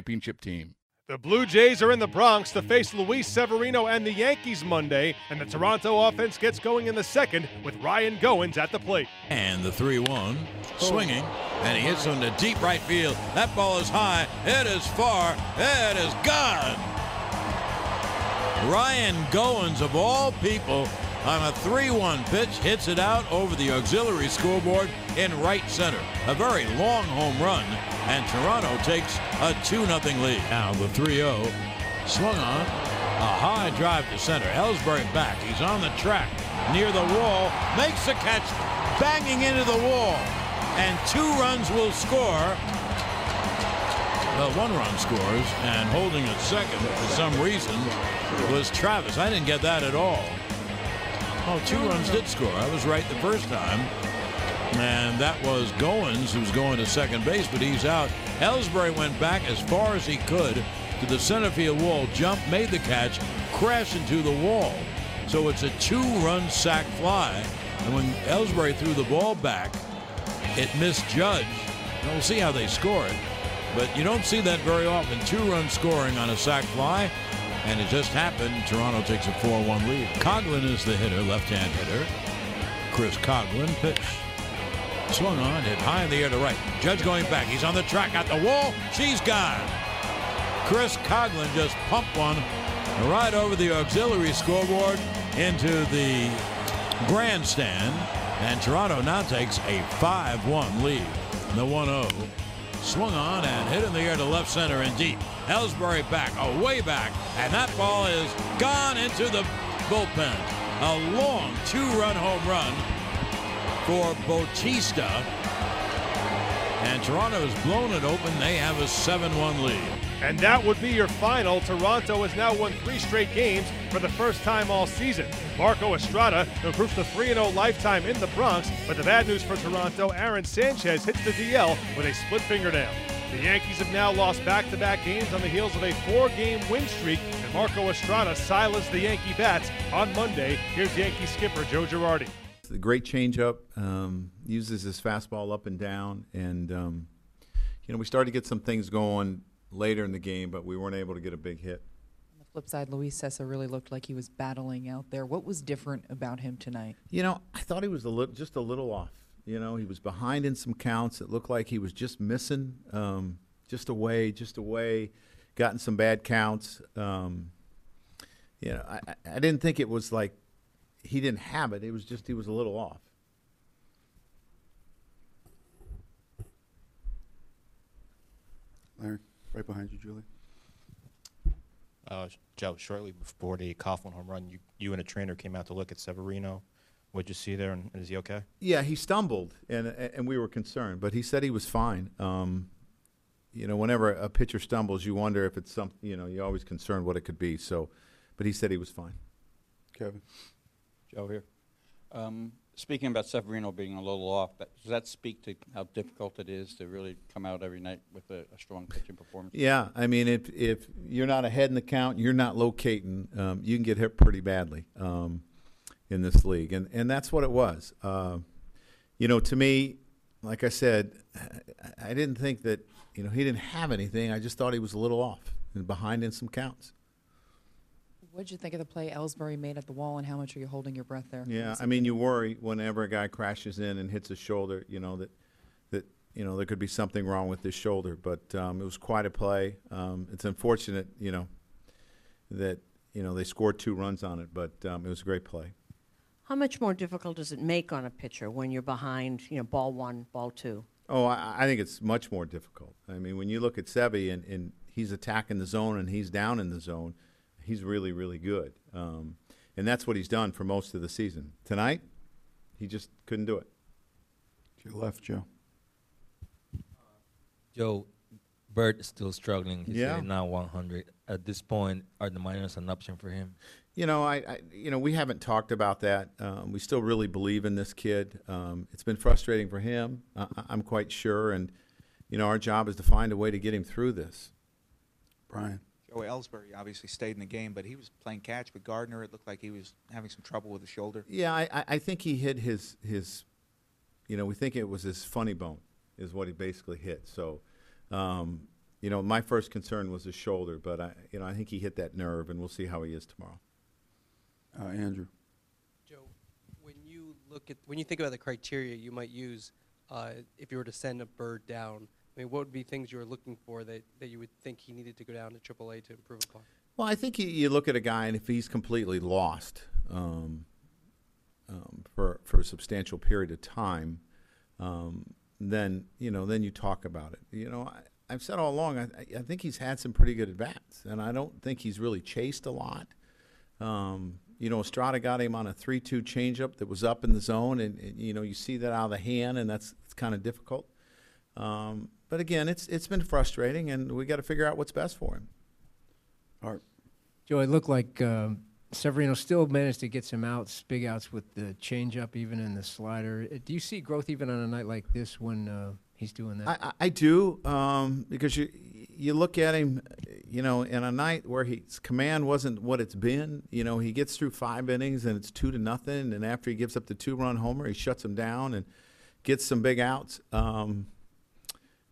championship team. The Blue Jays are in the Bronx to face Luis Severino and the Yankees Monday, and the Toronto offense gets going in the second with Ryan Goins at the plate. And the 3 1, swinging, and he hits on the deep right field. That ball is high, it is far, it is gone. Ryan Goins, of all people, on a 3 1 pitch, hits it out over the auxiliary scoreboard in right center. A very long home run, and Toronto takes a 2 0 lead. Now the 3 0 swung on. A high drive to center. Ellsbury back. He's on the track near the wall. Makes the catch, banging into the wall. And two runs will score. Well, one run scores, and holding at second for some reason was Travis. I didn't get that at all. Oh, two runs did score. I was right the first time. And that was Goins, who's going to second base, but he's out. Ellsbury went back as far as he could to the center field wall, jumped, made the catch, crashed into the wall. So it's a two run sac fly. And when Ellsbury threw the ball back, it misjudged. And we'll see how they score it. But you don't see that very often. Two run scoring on a sac fly. And it just happened. Toronto takes a 4 1 lead. Coghlan is the hitter, left hand hitter. Chris Coghlan pitch. Swung on, hit high in the air to right. Judge going back. He's on the track at the wall. She's gone. Chris Coghlan just pumped one right over the auxiliary scoreboard into the grandstand. And Toronto now takes a 5 1 lead. The 1 0 swung on and hit in the air to left center and deep. Ellsbury back, oh, way back, and that ball is gone into the bullpen. A long two-run home run for Bautista. And Toronto has blown it open. They have a 7-1 lead. And that would be your final. Toronto has now won three straight games for the first time all season. Marco Estrada improves to 3 0 lifetime in the Bronx, but the bad news for Toronto, Aaron Sanchez hits the DL with a split fingernail. The Yankees have now lost back to back games on the heels of a four game win streak, and Marco Estrada silenced the Yankee Bats on Monday. Here's Yankee skipper Joe Girardi. The great changeup, um, uses his fastball up and down, and um, you know we started to get some things going later in the game, but we weren't able to get a big hit. On the flip side, Luis Cessa really looked like he was battling out there. What was different about him tonight? You know, I thought he was a little, just a little off. You know, he was behind in some counts. It looked like he was just missing, um, just away, just away, gotten some bad counts. Um, you know, I, I didn't think it was like he didn't have it. It was just he was a little off. Larry, right behind you, Julie. Uh, Joe, shortly before the Coghlan home run, you, you and a trainer came out to look at Severino. What'd you see there, and is he okay? Yeah, he stumbled, and and we were concerned, but he said he was fine. Um, you know, whenever a pitcher stumbles, you wonder if it's something. You know, you're always concerned what it could be. So, but he said he was fine. Kevin. Joe here. Um, speaking about Severino being a little off, that, does that speak to how difficult it is to really come out every night with a, a strong pitching performance? Yeah, I mean, if if you're not ahead in the count, you're not locating, um, you can get hit pretty badly um, in this league, and and that's what it was. Uh, you know, to me, like I said, I, I didn't think that you know he didn't have anything. I just thought he was a little off and behind in some counts. What did you think of the play Ellsbury made at the wall, and how much are you holding your breath there? Yeah, I mean, you worry whenever a guy crashes in and hits his shoulder. You know that that you know there could be something wrong with his shoulder. But um, it was quite a play. Um, it's unfortunate, you know, that you know they scored two runs on it, but um, it was a great play. How much more difficult does it make on a pitcher when you're behind, you know, ball one, ball two? Oh, I, I think it's much more difficult. I mean, when you look at Sevi and, and he's attacking the zone and he's down in the zone, he's really, really good. Um, and that's what he's done for most of the season. Tonight, he just couldn't do it. You left, Joe. Joe, Bird is still struggling. He's Yeah. hitting now 100. At this point, are the minors an option for him? You know, I, I you know we haven't talked about that. Um, we still really believe in this kid. Um, it's been frustrating for him. Uh, I'm quite sure, and you know our job is to find a way to get him through this. Brian. Joe Ellsbury obviously stayed in the game, but he was playing catch with Gardner. It looked like he was having some trouble with the shoulder. Yeah, I, I- I think he hit his his, you know, we think it was his funny bone is what he basically hit. So, um, you know, my first concern was his shoulder, but I, you know, I think he hit that nerve, and we'll see how he is tomorrow. Uh, Andrew. Joe, when you look at when you think about the criteria you might use uh, if you were to send a Bird down, I mean, what would be things you were looking for that, that you would think he needed to go down to AAA to improve upon? Well, I think you, you look at a guy, and if he's completely lost um, um, for for a substantial period of time, um, then you know, then you talk about it. You know, I, I've said all along, I, I think he's had some pretty good at bats, and I don't think he's really chased a lot. Um, you know, Estrada got him on a three-two changeup that was up in the zone, and, and you know, you see that out of the hand, and that's kind of difficult. Um, but again, it's it's been frustrating, and we got to figure out what's best for him. Art. Joe, it looked like um, Severino still managed to get some outs, big outs with the changeup, even in the slider. Uh, Do you see growth even on a night like this when uh, he's doing that? I, I- I do um, because you you look at him, you know, in a night where his command wasn't what it's been. You know, he gets through five innings and it's two to nothing, and after he gives up the two-run homer, he shuts him down and gets some big outs. Um,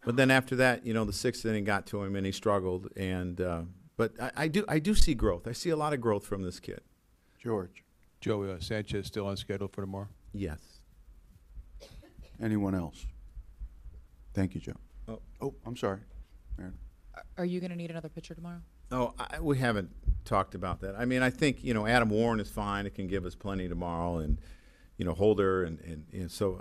but then after that, you know, the sixth inning got to him and he struggled. And uh, but I, I do I do see growth. I see a lot of growth from this kid. George. Joe uh, Sanchez still on schedule for tomorrow? Yes. Anyone else? Thank you, Joe. Oh, oh I'm sorry. Aaron. Are you going to need another pitcher tomorrow? Oh, I, we haven't talked about that. I mean, I think you know Adam Warren is fine. It can give us plenty tomorrow, and you know Holder, and and, and so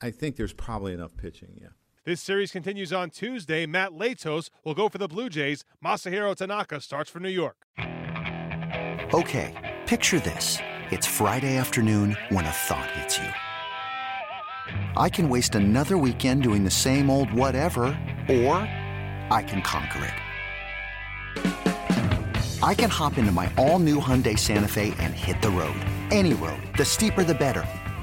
I, I think there's probably enough pitching. Yeah. This series continues on Tuesday. Matt Latos will go for the Blue Jays. Masahiro Tanaka starts for New York. Okay, picture this. It's Friday afternoon when a thought hits you. I can waste another weekend doing the same old whatever, or I can conquer it. I can hop into my all new Hyundai Santa Fe and hit the road. Any road. The steeper, the better.